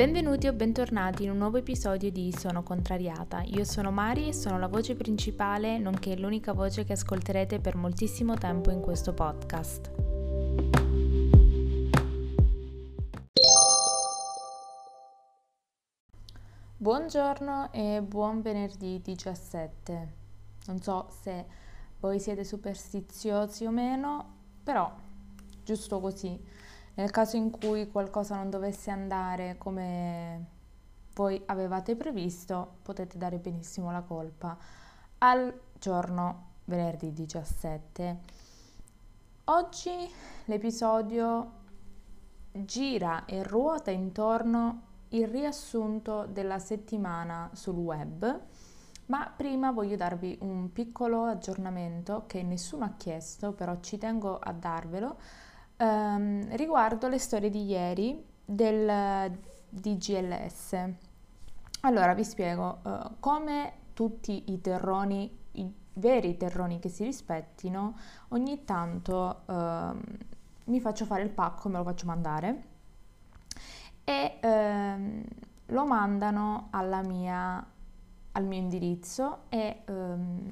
Benvenuti o bentornati in un nuovo episodio di Sono Contrariata. Io sono Mari e sono la voce principale, nonché l'unica voce che ascolterete per moltissimo tempo in questo podcast. Buongiorno e buon venerdì 17. Non so se voi siete superstiziosi o meno, però giusto così nel caso in cui qualcosa non dovesse andare come voi avevate previsto, potete dare benissimo la colpa al giorno venerdì 17. Oggi l'episodio gira e ruota intorno il riassunto della settimana sul web, ma prima voglio darvi un piccolo aggiornamento che nessuno ha chiesto, però ci tengo a darvelo ehm, riguardo le storie di ieri del DGLS. Allora vi spiego, uh, come tutti i terroni, i veri terroni che si rispettino, ogni tanto uh, mi faccio fare il pacco, me lo faccio mandare e uh, lo mandano mia, al mio indirizzo e um,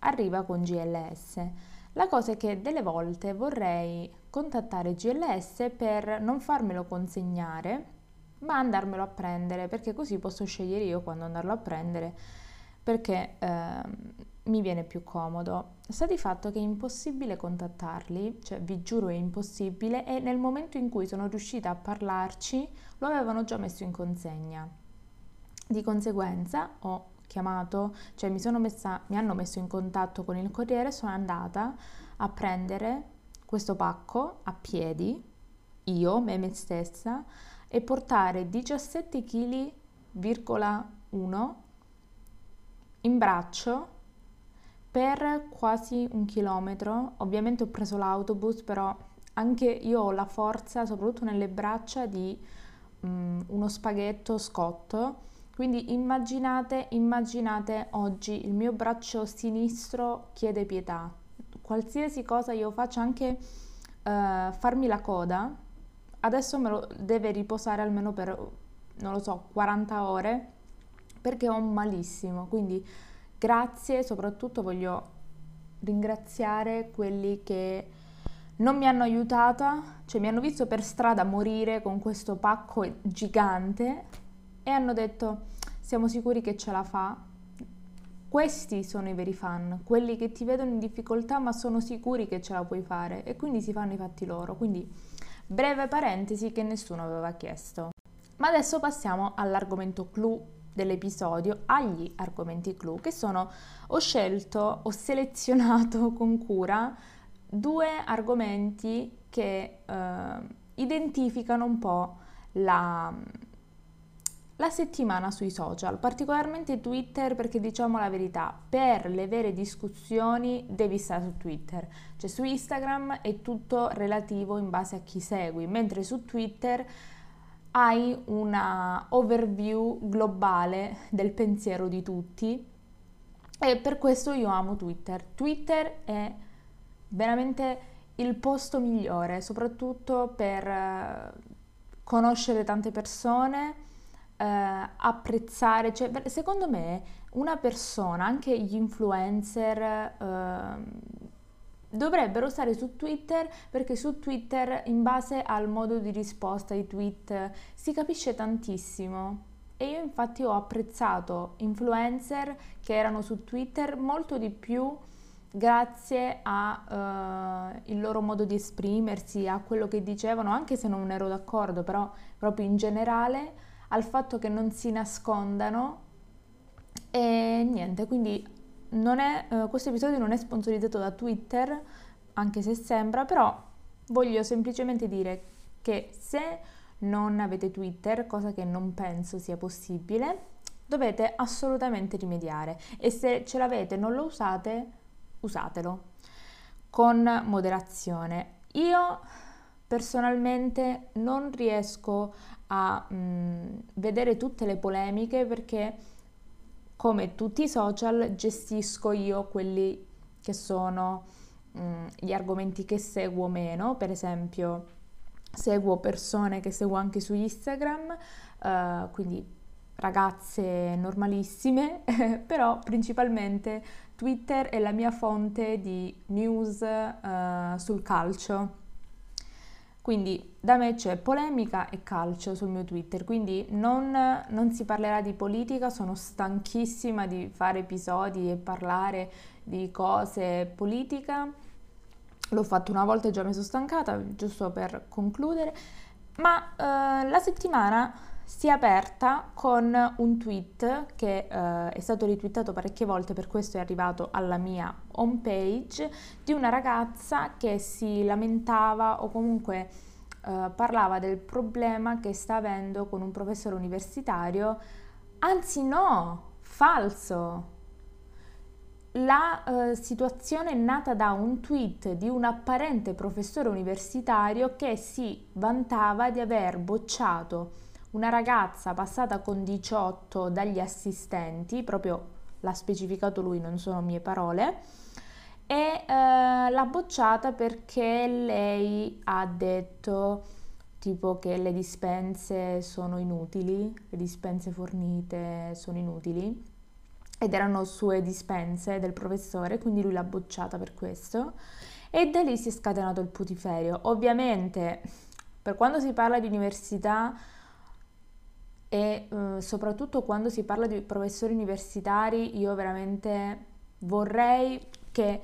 arriva con GLS. La cosa è che delle volte vorrei contattare GLS per non farmelo consegnare, ma andarmelo a prendere, perché così posso scegliere io quando andarlo a prendere, perché eh, mi viene più comodo. Sta di fatto che è impossibile contattarli, cioè vi giuro è impossibile, e nel momento in cui sono riuscita a parlarci lo avevano già messo in consegna. Di conseguenza ho chiamato, cioè mi, messa, mi hanno messo in contatto con il corriere, sono andata a prendere questo pacco a piedi, io, me, me stessa, e portare 17 kg,1 in braccio per quasi un chilometro. Ovviamente ho preso l'autobus, però anche io ho la forza, soprattutto nelle braccia, di um, uno spaghetto scotto. Quindi immaginate, immaginate oggi il mio braccio sinistro chiede pietà qualsiasi cosa io faccia, anche uh, farmi la coda, adesso me lo deve riposare almeno per, non lo so, 40 ore perché ho malissimo. Quindi grazie, soprattutto voglio ringraziare quelli che non mi hanno aiutata, cioè mi hanno visto per strada morire con questo pacco gigante e hanno detto siamo sicuri che ce la fa, questi sono i veri fan, quelli che ti vedono in difficoltà ma sono sicuri che ce la puoi fare e quindi si fanno i fatti loro. Quindi breve parentesi che nessuno aveva chiesto. Ma adesso passiamo all'argomento clou dell'episodio, agli argomenti clou che sono ho scelto, ho selezionato con cura due argomenti che eh, identificano un po' la la settimana sui social, particolarmente Twitter perché diciamo la verità, per le vere discussioni devi stare su Twitter, cioè su Instagram è tutto relativo in base a chi segui, mentre su Twitter hai una overview globale del pensiero di tutti e per questo io amo Twitter. Twitter è veramente il posto migliore, soprattutto per eh, conoscere tante persone eh, apprezzare, cioè secondo me una persona, anche gli influencer, eh, dovrebbero stare su Twitter perché su Twitter in base al modo di risposta ai tweet si capisce tantissimo. E io infatti ho apprezzato influencer che erano su Twitter molto di più grazie al uh, loro modo di esprimersi, a quello che dicevano, anche se non ero d'accordo, però proprio in generale al fatto che non si nascondano. E niente, quindi è, uh, questo episodio non è sponsorizzato da Twitter, anche se sembra, però voglio semplicemente dire che se non avete Twitter, cosa che non penso sia possibile, dovete assolutamente rimediare. E se ce l'avete e non lo usate, usatelo. Con moderazione. Io personalmente non riesco a mh, mm, vedere tutte le polemiche perché come tutti i social gestisco io quelli che sono mh, mm, gli argomenti che seguo meno, per esempio seguo persone che seguo anche su Instagram, uh, quindi ragazze normalissime, però principalmente Twitter è la mia fonte di news uh, sul calcio. Quindi da me c'è polemica e calcio sul mio Twitter, quindi non, non, si parlerà di politica, sono stanchissima di fare episodi e parlare di cose politica. L'ho fatto una volta e già mi sono stancata, giusto per concludere, ma eh, la settimana si è aperta con un tweet che eh, è stato ritwittato parecchie volte, per questo è arrivato alla mia home page, di una ragazza che si lamentava o comunque eh, parlava del problema che sta avendo con un professore universitario. Anzi no, falso. La eh, situazione è nata da un tweet di un apparente professore universitario che si vantava di aver bocciato una ragazza passata con 18 dagli assistenti, proprio l'ha specificato lui, non sono mie parole, e eh, l'ha bocciata perché lei ha detto tipo che le dispense sono inutili, le dispense fornite sono inutili ed erano sue dispense del professore, quindi lui l'ha bocciata per questo e da lì si è scatenato il putiferio. Ovviamente per quando si parla di università e eh, soprattutto quando si parla di professori universitari io veramente vorrei che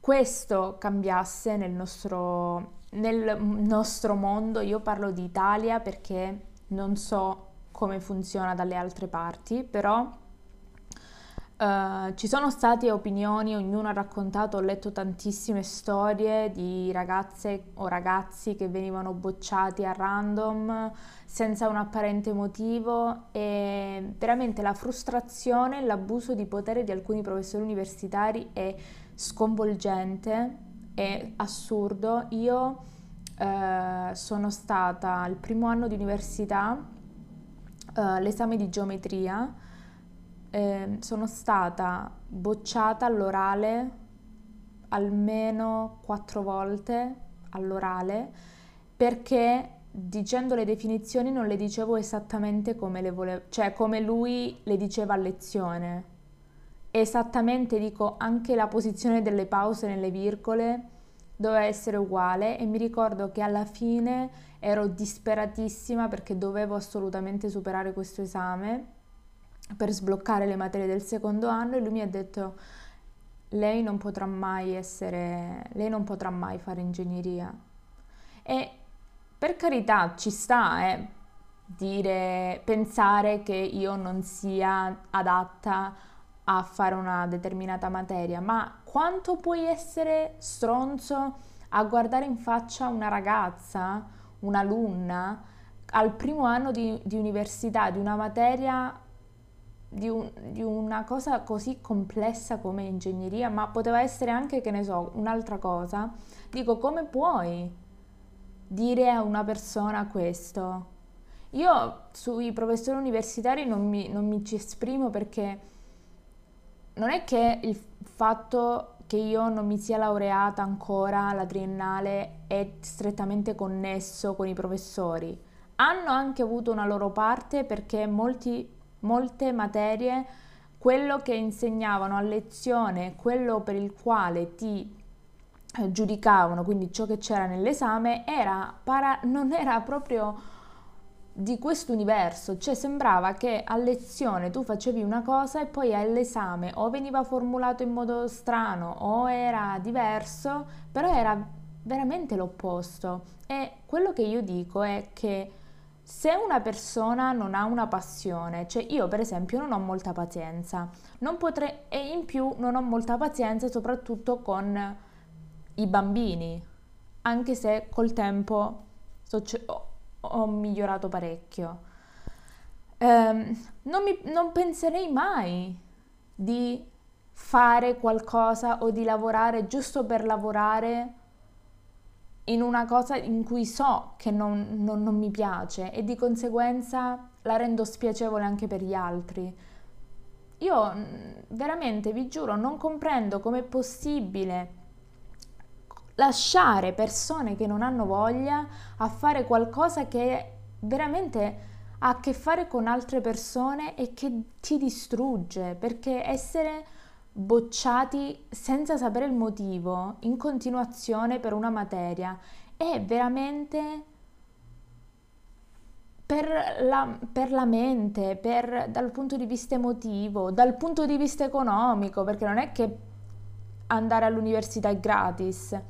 questo cambiasse nel nostro, nel nostro mondo. Io parlo di Italia perché non so come funziona dalle altre parti, però Uh, ci sono state opinioni, ognuno ha raccontato, ho letto tantissime storie di ragazze o ragazzi che venivano bocciati a random senza un apparente motivo e veramente la frustrazione, l'abuso di potere di alcuni professori universitari è sconvolgente, è assurdo. Io uh, sono stata al primo anno di università, uh, l'esame di geometria, eh, sono stata bocciata all'orale almeno quattro volte all'orale perché dicendo le definizioni non le dicevo esattamente come le volevo, cioè come lui le diceva a lezione. Esattamente dico anche la posizione delle pause nelle virgole doveva essere uguale e mi ricordo che alla fine ero disperatissima perché dovevo assolutamente superare questo esame per sbloccare le materie del secondo anno e lui mi ha detto lei non potrà mai essere, lei non potrà mai fare ingegneria. E per carità ci sta, eh, dire, pensare che io non sia adatta a fare una determinata materia, ma quanto puoi essere stronzo a guardare in faccia una ragazza, un'alunna, al primo anno di, di università, di una materia di, un, di, una cosa così complessa come ingegneria, ma poteva essere anche, che ne so, un'altra cosa, dico come puoi dire a una persona questo? Io sui professori universitari non mi, non mi ci esprimo perché non è che il fatto che io non mi sia laureata ancora alla triennale è strettamente connesso con i professori. Hanno anche avuto una loro parte perché molti molte materie, quello che insegnavano a lezione, quello per il quale ti eh, giudicavano, quindi ciò che c'era nell'esame, era para- non era proprio di questo universo, cioè sembrava che a lezione tu facevi una cosa e poi all'esame o veniva formulato in modo strano o era diverso, però era veramente l'opposto. E quello che io dico è che se una persona non ha una passione, cioè io per esempio non ho molta pazienza, potrei, e in più non ho molta pazienza soprattutto con i bambini, anche se col tempo so, ho, ho, migliorato parecchio. Um, non, mi, non penserei mai di fare qualcosa o di lavorare giusto per lavorare in una cosa in cui so che non, non, non, mi piace e di conseguenza la rendo spiacevole anche per gli altri. Io mm, veramente vi giuro non comprendo com'è possibile lasciare persone che non hanno voglia a fare qualcosa che veramente ha a che fare con altre persone e che ti distrugge, perché essere bocciati senza sapere il motivo in continuazione per una materia è veramente per la, per la mente, per, dal punto di vista emotivo, dal punto di vista economico, perché non è che andare all'università è gratis.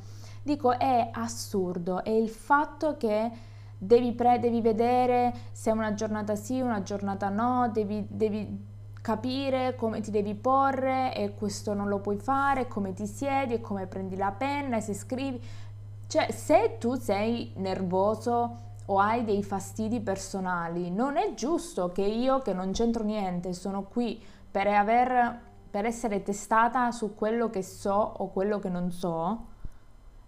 Dico, è assurdo, è il fatto che devi, pre- devi vedere se è una giornata sì, una giornata no, devi, devi capire come ti devi porre e questo non lo puoi fare, come ti siedi e come prendi la penna e se scrivi. Cioè, se tu sei nervoso o hai dei fastidi personali, non è giusto che io, che non c'entro niente, sono qui per, aver, per essere testata su quello che so o quello che non so,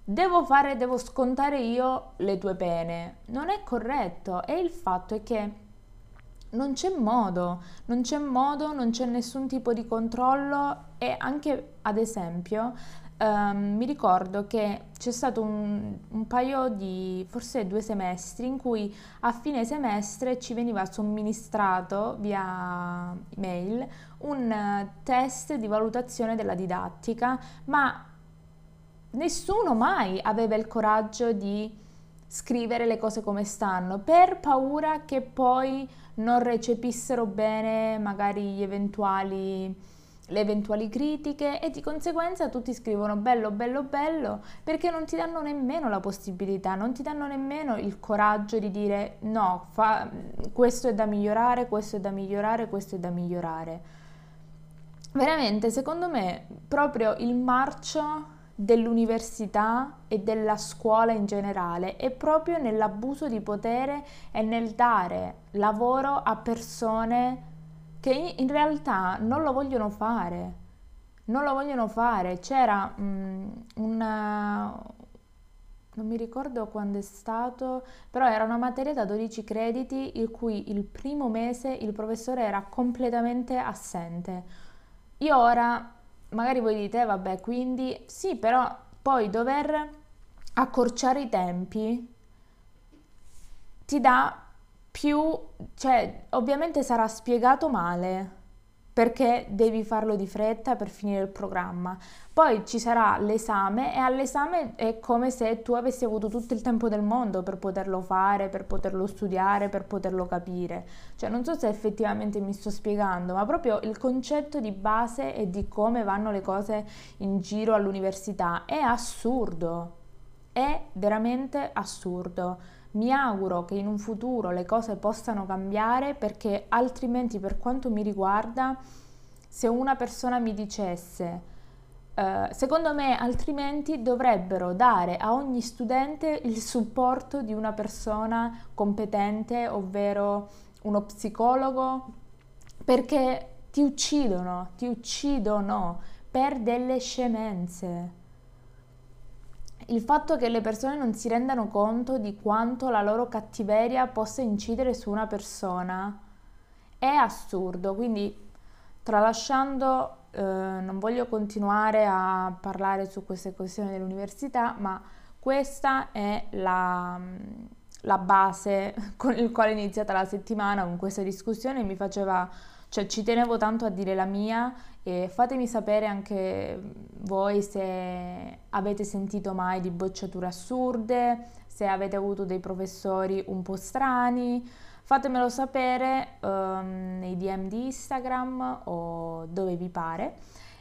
devo fare, devo scontare io le tue pene. Non è corretto e il fatto è che non c'è modo, non c'è modo, non c'è nessun tipo di controllo e anche ad esempio um, mi ricordo che c'è stato un, un, paio di forse due semestri in cui a fine semestre ci veniva somministrato via email un test di valutazione della didattica, ma nessuno mai aveva il coraggio di scrivere le cose come stanno per paura che poi non recepissero bene magari eventuali, le eventuali critiche e di conseguenza tutti scrivono bello, bello, bello perché non ti danno nemmeno la possibilità, non ti danno nemmeno il coraggio di dire no, fa, questo è da migliorare, questo è da migliorare, questo è da migliorare. Veramente, secondo me, proprio il marcio dell'università e della scuola in generale è proprio nell'abuso di potere e nel dare lavoro a persone che in realtà non lo vogliono fare. Non lo vogliono fare. C'era um, una, non mi ricordo quando è stato, però era una materia da 12 crediti il cui il primo mese il professore era completamente assente. Io ora magari voi dite, vabbè, quindi sì, però poi dover accorciare i tempi ti dà più, cioè ovviamente sarà spiegato male, perché devi farlo di fretta per finire il programma. Poi ci sarà l'esame e all'esame è come se tu avessi avuto tutto il tempo del mondo per poterlo fare, per poterlo studiare, per poterlo capire. Cioè non so se effettivamente mi sto spiegando, ma proprio il concetto di base e di come vanno le cose in giro all'università è assurdo. È veramente assurdo. Mi auguro che in un futuro le cose possano cambiare perché altrimenti per quanto mi riguarda se una persona mi dicesse uh, secondo me altrimenti dovrebbero dare a ogni studente il supporto di una persona competente ovvero uno psicologo perché ti uccidono, ti uccidono per delle scemenze il fatto che le persone non si rendano conto di quanto la loro cattiveria possa incidere su una persona è assurdo, quindi tralasciando eh, non voglio continuare a parlare su queste questioni dell'università, ma questa è la, la base con il quale è iniziata la settimana con questa discussione. Mi faceva cioè ci tenevo tanto a dire la mia e fatemi sapere anche voi se avete sentito mai di bocciature assurde, se avete avuto dei professori un po' strani. Fatemelo sapere um, nei DM di Instagram o dove vi pare.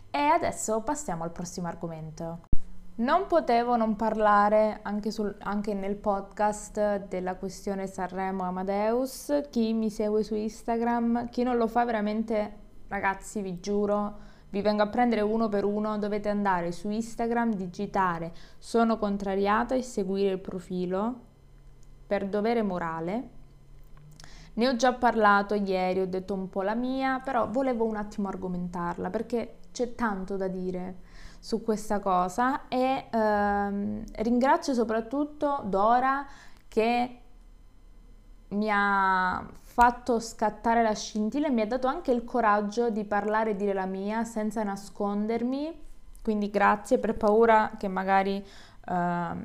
E adesso passiamo al prossimo argomento. Non potevo non parlare anche, sul, anche, nel podcast della questione Sanremo Amadeus. Chi mi segue su Instagram, chi non lo fa veramente, ragazzi, vi giuro, vi vengo a prendere uno per uno. Dovete andare su Instagram, digitare sono contrariata e seguire il profilo per dovere morale. Ne ho già parlato ieri, ho detto un po' la mia, però volevo un attimo argomentarla perché c'è tanto da dire su questa cosa e ehm, ringrazio soprattutto Dora che mi ha fatto scattare la scintilla e mi ha dato anche il coraggio di parlare e dire la mia senza nascondermi. Quindi grazie per paura che magari uh,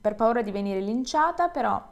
per paura di venire linciata, però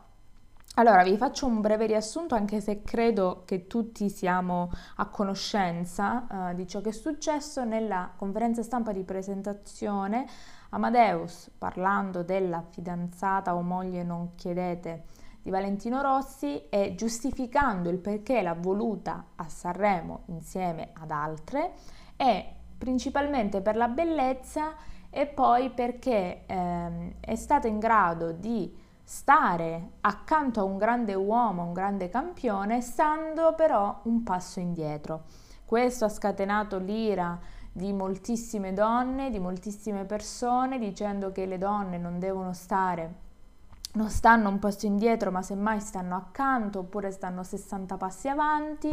allora, vi faccio un breve riassunto anche se credo che tutti siamo a conoscenza uh, di ciò che è successo nella conferenza stampa di presentazione. Amadeus, parlando della fidanzata o moglie, non chiedete, di Valentino Rossi e giustificando il perché l'ha voluta a Sanremo insieme ad altre, è principalmente per la bellezza e poi perché ehm, è stata in grado di stare accanto a un grande uomo, un grande campione, stando però un passo indietro. Questo ha scatenato l'ira di moltissime donne, di moltissime persone, dicendo che le donne non devono stare, non stanno un passo indietro, ma semmai stanno accanto oppure stanno 60 passi avanti.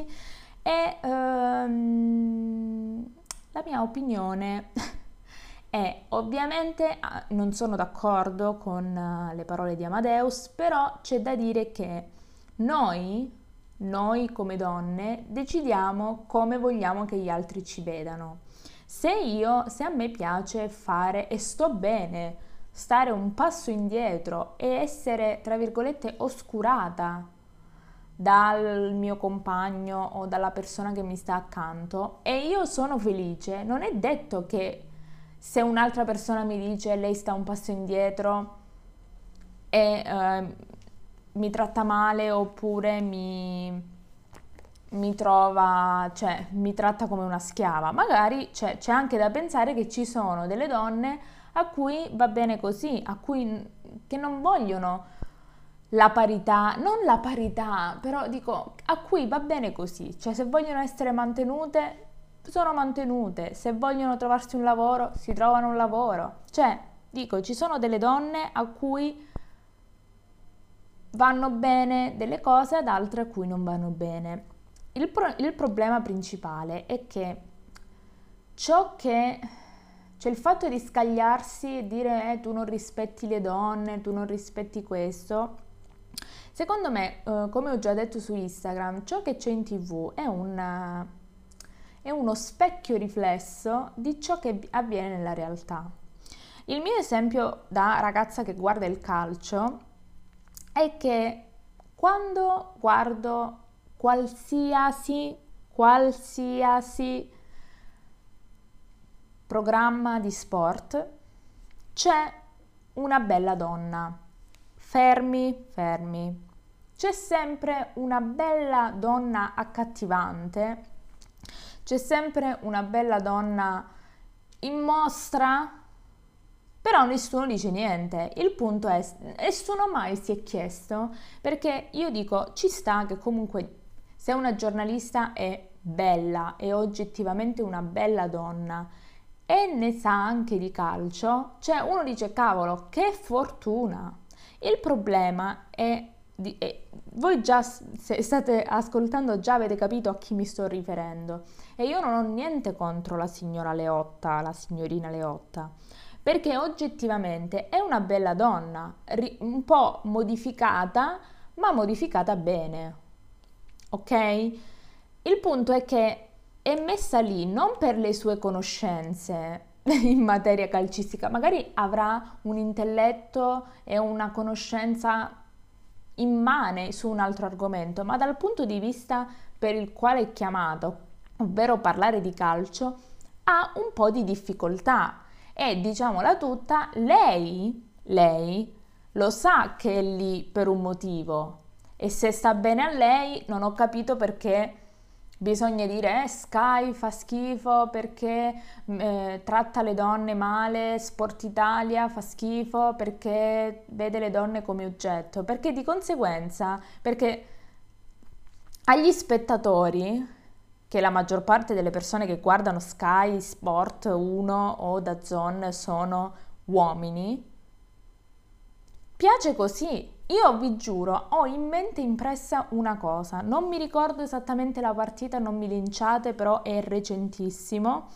E ehm, la mia opinione E ovviamente ah, non sono d'accordo con eh, le parole di Amadeus, però c'è da dire che noi, noi come donne, decidiamo come vogliamo che gli altri ci vedano. Se io, se a me piace fare e sto bene, stare un passo indietro e essere, tra virgolette, oscurata dal mio compagno o dalla persona che mi sta accanto e io sono felice, non è detto che se un'altra persona mi dice lei sta un passo indietro e eh, mi tratta male oppure mi, mi trova, cioè mi tratta come una schiava, magari cioè, c'è anche da pensare che ci sono delle donne a cui va bene così, a cui che non vogliono la parità, non la parità, però dico a cui va bene così, cioè se vogliono essere mantenute sono mantenute, se vogliono trovarsi un lavoro, si trovano un lavoro. Cioè, dico, ci sono delle donne a cui vanno bene delle cose, ad altre a cui non vanno bene. Il, pro- il problema principale è che ciò che cioè il fatto di scagliarsi e dire eh, tu non rispetti le donne, tu non rispetti questo, secondo me, eh, come ho già detto su Instagram, ciò che c'è in tv è un è uno specchio riflesso di ciò che avviene nella realtà. Il mio esempio da ragazza che guarda il calcio è che quando guardo qualsiasi, qualsiasi programma di sport c'è una bella donna. Fermi, fermi. C'è sempre una bella donna accattivante c'è sempre una bella donna in mostra, però nessuno dice niente. Il punto è, nessuno mai si è chiesto, perché io dico, ci sta che comunque se una giornalista è bella, è oggettivamente una bella donna e ne sa anche di calcio, cioè uno dice, cavolo, che fortuna. Il problema è di, eh, voi già se state ascoltando già avete capito a chi mi sto riferendo e io non ho niente contro la signora Leotta, la signorina Leotta, perché oggettivamente è una bella donna, ri, un po' modificata, ma modificata bene. Ok? Il punto è che è messa lì non per le sue conoscenze in materia calcistica, magari avrà un intelletto e una conoscenza immane su un altro argomento, ma dal punto di vista per il quale è chiamato, ovvero parlare di calcio, ha un po' di difficoltà. E diciamola tutta, lei, lei lo sa che è lì per un motivo. E se sta bene a lei non ho capito perché Bisogna dire eh, Sky fa schifo perché eh, tratta le donne male, Sport Italia fa schifo perché vede le donne come oggetto, perché di conseguenza, perché agli spettatori, che la maggior parte delle persone che guardano Sky, Sport 1 o da Zone sono uomini, piace così, io vi giuro, ho in mente impressa una cosa, non mi ricordo esattamente la partita, non mi linciate, però è recentissimo.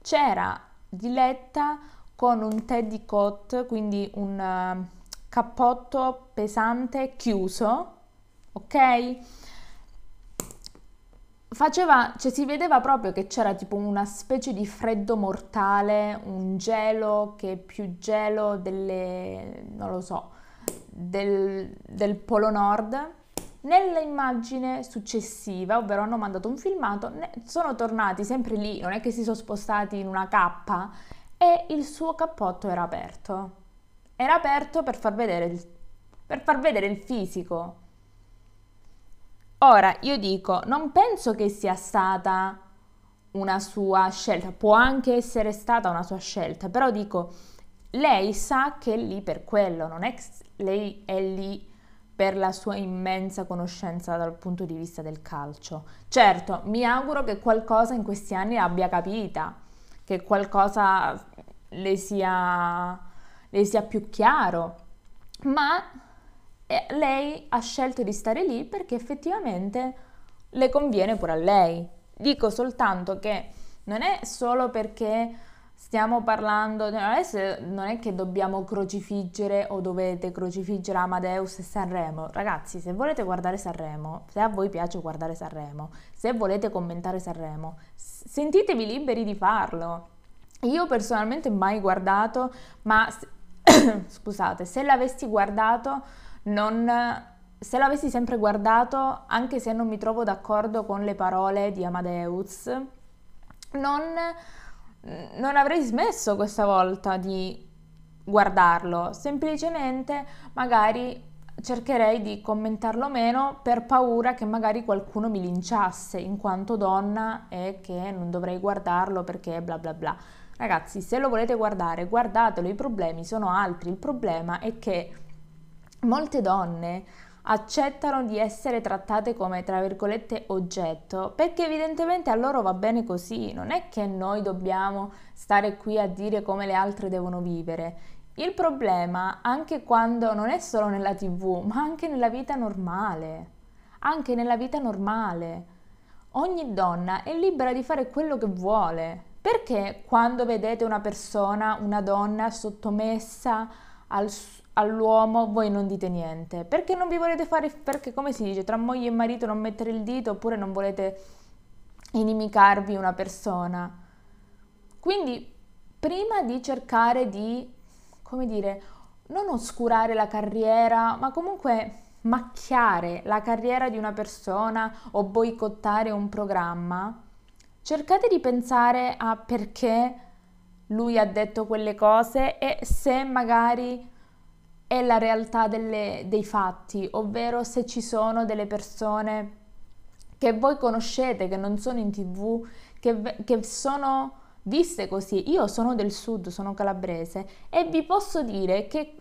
C'era Diletta con un teddy coat, quindi un uh, cappotto pesante chiuso, ok? faceva, cioè si vedeva proprio che c'era tipo una specie di freddo mortale, un gelo che è più gelo delle, non lo so, del, del Polo Nord. Nell'immagine successiva, ovvero hanno mandato un filmato, sono tornati sempre lì, non è che si sono spostati in una cappa e il suo cappotto era aperto. Era aperto per far vedere il, per far vedere il fisico. Ora, io dico, non penso che sia stata una sua scelta, può anche essere stata una sua scelta, però dico, lei sa che è lì per quello, non è che lei è lì per la sua immensa conoscenza dal punto di vista del calcio. Certo, mi auguro che qualcosa in questi anni abbia capita, che qualcosa le sia, le sia più chiaro, ma eh, lei ha scelto di stare lì perché effettivamente le conviene pure a lei. Dico soltanto che non è solo perché stiamo parlando, non è che dobbiamo crocifiggere o dovete crocifiggere Amadeus e Sanremo. Ragazzi, se volete guardare Sanremo, se a voi piace guardare Sanremo, se volete commentare Sanremo, sentitevi liberi di farlo. Io personalmente mai guardato, ma scusate, se l'avessi guardato, non, se l'avessi sempre guardato, anche se non mi trovo d'accordo con le parole di Amadeus, non, non avrei smesso questa volta di guardarlo, semplicemente magari cercherei di commentarlo meno per paura che magari qualcuno mi linciasse in quanto donna e che non dovrei guardarlo perché bla bla bla. Ragazzi, se lo volete guardare, guardatelo, i problemi sono altri. Il problema è che molte donne accettano di essere trattate come, tra virgolette, oggetto, perché evidentemente a loro va bene così, non è che noi dobbiamo stare qui a dire come le altre devono vivere. Il problema, anche quando non è solo nella tv, ma anche nella vita normale, anche nella vita normale, ogni donna è libera di fare quello che vuole, perché quando vedete una persona, una donna sottomessa al, all'uomo, voi non dite niente? Perché non vi volete fare, perché come si dice, tra moglie e marito non mettere il dito oppure non volete inimicarvi una persona. Quindi prima di cercare di, come dire, non oscurare la carriera, ma comunque macchiare la carriera di una persona o boicottare un programma, cercate di pensare a perché lui ha detto quelle cose e se magari è la realtà delle, dei fatti, ovvero se ci sono delle persone che voi conoscete, che non sono in tv, che, che sono viste così. Io sono del sud, sono calabrese e vi posso dire che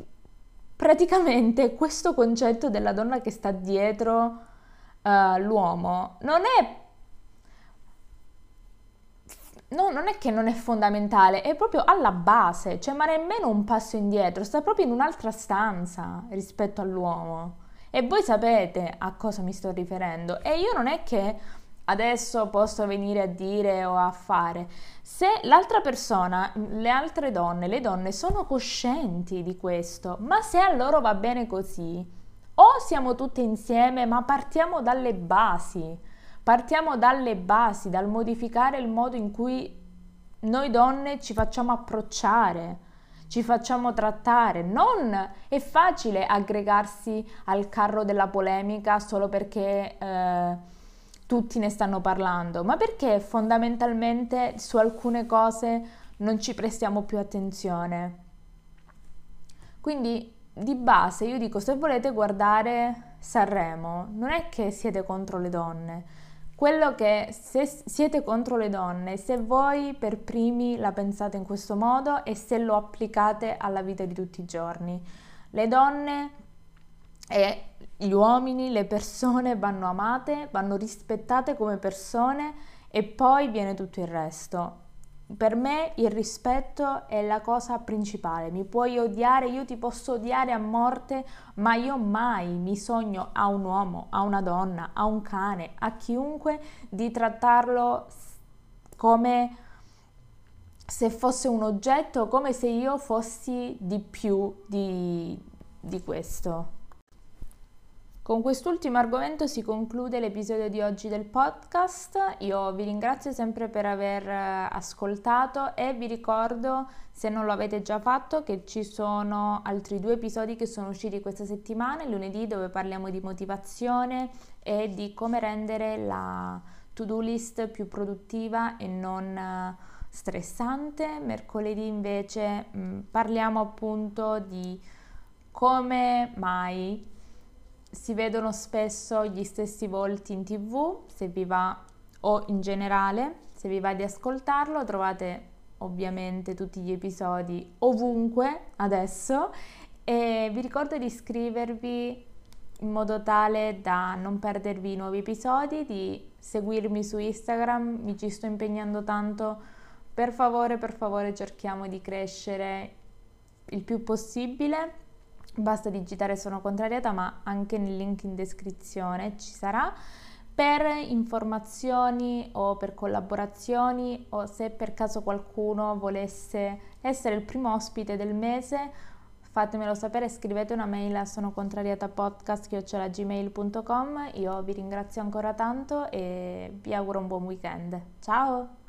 praticamente questo concetto della donna che sta dietro uh, l'uomo non è no, non è che non è fondamentale, è proprio alla base, cioè ma nemmeno un passo indietro, sta proprio in un'altra stanza rispetto all'uomo. E voi sapete a cosa mi sto riferendo. E io non è che adesso posso venire a dire o a fare. Se l'altra persona, le altre donne, le donne sono coscienti di questo, ma se a loro va bene così, o siamo tutte insieme, ma partiamo dalle basi Partiamo dalle basi, dal modificare il modo in cui noi donne ci facciamo approcciare, ci facciamo trattare. Non è facile aggregarsi al carro della polemica solo perché eh, tutti ne stanno parlando, ma perché fondamentalmente su alcune cose non ci prestiamo più attenzione. Quindi di base io dico se volete guardare Sanremo non è che siete contro le donne, quello che se siete contro le donne, se voi per primi la pensate in questo modo e se lo applicate alla vita di tutti i giorni. Le donne e gli uomini, le persone vanno amate, vanno rispettate come persone e poi viene tutto il resto. Per me il rispetto è la cosa principale. Mi puoi odiare, io ti posso odiare a morte, ma io mai mi sogno a un uomo, a una donna, a un cane, a chiunque di trattarlo come se fosse un oggetto, come se io fossi di più di, di questo. Con quest'ultimo argomento si conclude l'episodio di oggi del podcast. Io vi ringrazio sempre per aver eh, ascoltato e vi ricordo, se non lo avete già fatto, che ci sono altri due episodi che sono usciti questa settimana, il lunedì dove parliamo di motivazione e di come rendere la to-do list più produttiva e non eh, stressante. Mercoledì invece mh, mm, parliamo appunto di come mai si vedono spesso gli stessi volti in tv, se vi va o in generale, se vi va di ascoltarlo trovate ovviamente tutti gli episodi ovunque adesso. E vi ricordo di iscrivervi in modo tale da non perdervi i nuovi episodi, di seguirmi su Instagram, mi ci sto impegnando tanto, per favore, per favore cerchiamo di crescere il più possibile Basta digitare sono contrariata, ma anche nel link in descrizione ci sarà per informazioni o per collaborazioni o se per caso qualcuno volesse essere il primo ospite del mese fatemelo sapere, scrivete una mail a sonocontrariatapodcast.gmail.com io vi ringrazio ancora tanto e vi auguro un buon weekend. Ciao!